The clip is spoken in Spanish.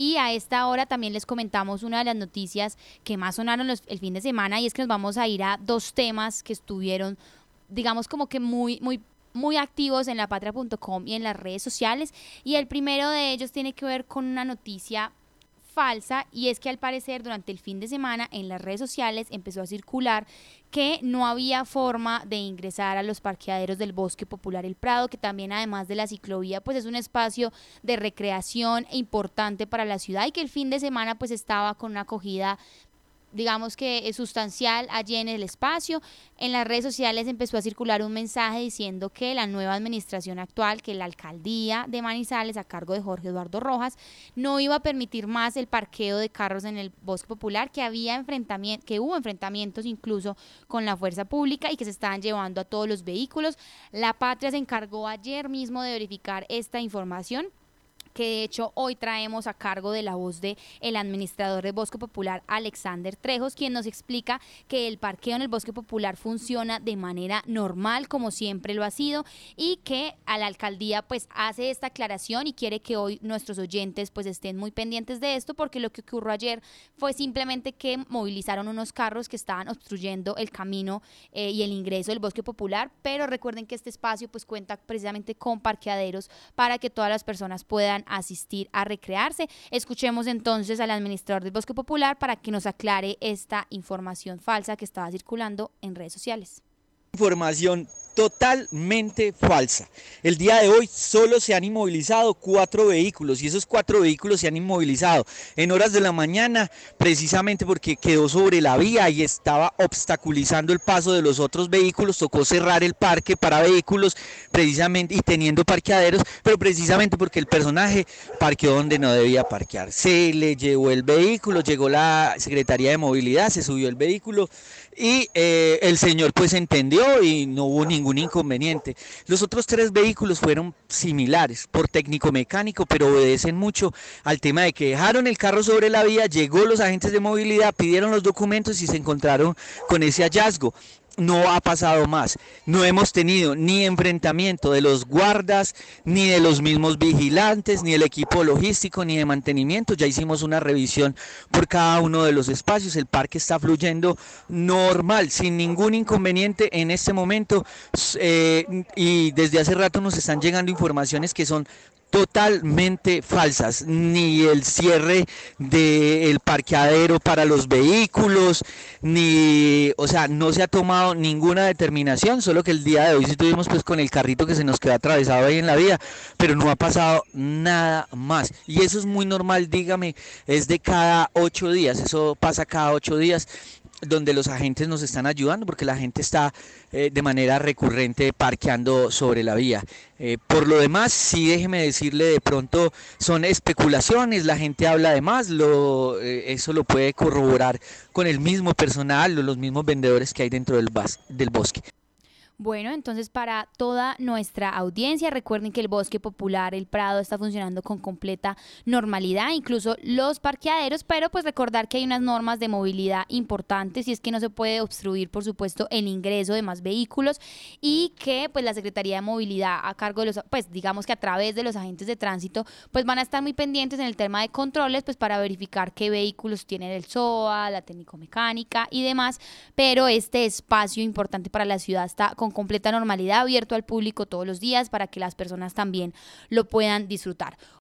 Y a esta hora también les comentamos una de las noticias que más sonaron el fin de semana y es que nos vamos a ir a dos temas que estuvieron, digamos, como que muy, muy muy activos en lapatria.com y en las redes sociales. Y el primero de ellos tiene que ver con una noticia falsa y es que al parecer durante el fin de semana en las redes sociales empezó a circular que no había forma de ingresar a los parqueaderos del Bosque Popular El Prado, que también además de la ciclovía pues es un espacio de recreación importante para la ciudad y que el fin de semana pues estaba con una acogida digamos que es sustancial allí en el espacio. En las redes sociales empezó a circular un mensaje diciendo que la nueva administración actual, que la alcaldía de Manizales a cargo de Jorge Eduardo Rojas, no iba a permitir más el parqueo de carros en el bosque popular, que había enfrentamiento, que hubo enfrentamientos incluso con la fuerza pública y que se estaban llevando a todos los vehículos. La Patria se encargó ayer mismo de verificar esta información que de hecho hoy traemos a cargo de la voz de el administrador del Bosque Popular Alexander Trejos, quien nos explica que el parqueo en el Bosque Popular funciona de manera normal como siempre lo ha sido y que a la alcaldía pues hace esta aclaración y quiere que hoy nuestros oyentes pues estén muy pendientes de esto porque lo que ocurrió ayer fue simplemente que movilizaron unos carros que estaban obstruyendo el camino eh, y el ingreso del Bosque Popular, pero recuerden que este espacio pues cuenta precisamente con parqueaderos para que todas las personas puedan asistir a recrearse. Escuchemos entonces al administrador del Bosque Popular para que nos aclare esta información falsa que estaba circulando en redes sociales. Información totalmente falsa. El día de hoy solo se han inmovilizado cuatro vehículos y esos cuatro vehículos se han inmovilizado en horas de la mañana precisamente porque quedó sobre la vía y estaba obstaculizando el paso de los otros vehículos. Tocó cerrar el parque para vehículos precisamente y teniendo parqueaderos, pero precisamente porque el personaje parqueó donde no debía parquear. Se le llevó el vehículo, llegó la Secretaría de Movilidad, se subió el vehículo y eh, el señor pues entendió y no hubo ningún inconveniente. Los otros tres vehículos fueron similares por técnico mecánico, pero obedecen mucho al tema de que dejaron el carro sobre la vía, llegó los agentes de movilidad, pidieron los documentos y se encontraron con ese hallazgo no ha pasado más. No hemos tenido ni enfrentamiento de los guardas, ni de los mismos vigilantes, ni el equipo logístico, ni de mantenimiento. Ya hicimos una revisión por cada uno de los espacios. El parque está fluyendo normal, sin ningún inconveniente en este momento. Eh, y desde hace rato nos están llegando informaciones que son totalmente falsas, ni el cierre del parqueadero para los vehículos, ni, o sea, no se ha tomado ninguna determinación, solo que el día de hoy sí estuvimos pues con el carrito que se nos quedó atravesado ahí en la vía, pero no ha pasado nada más. Y eso es muy normal, dígame, es de cada ocho días, eso pasa cada ocho días donde los agentes nos están ayudando porque la gente está eh, de manera recurrente parqueando sobre la vía. Eh, por lo demás, sí déjeme decirle, de pronto son especulaciones, la gente habla de más, lo, eh, eso lo puede corroborar con el mismo personal o los mismos vendedores que hay dentro del, del bosque. Bueno, entonces para toda nuestra audiencia, recuerden que el Bosque Popular, el Prado, está funcionando con completa normalidad, incluso los parqueaderos, pero pues recordar que hay unas normas de movilidad importantes y es que no se puede obstruir, por supuesto, el ingreso de más vehículos y que pues la Secretaría de Movilidad a cargo de los, pues digamos que a través de los agentes de tránsito, pues van a estar muy pendientes en el tema de controles, pues para verificar qué vehículos tienen el SOA, la técnico-mecánica y demás, pero este espacio importante para la ciudad está con completa normalidad, abierto al público todos los días para que las personas también lo puedan disfrutar.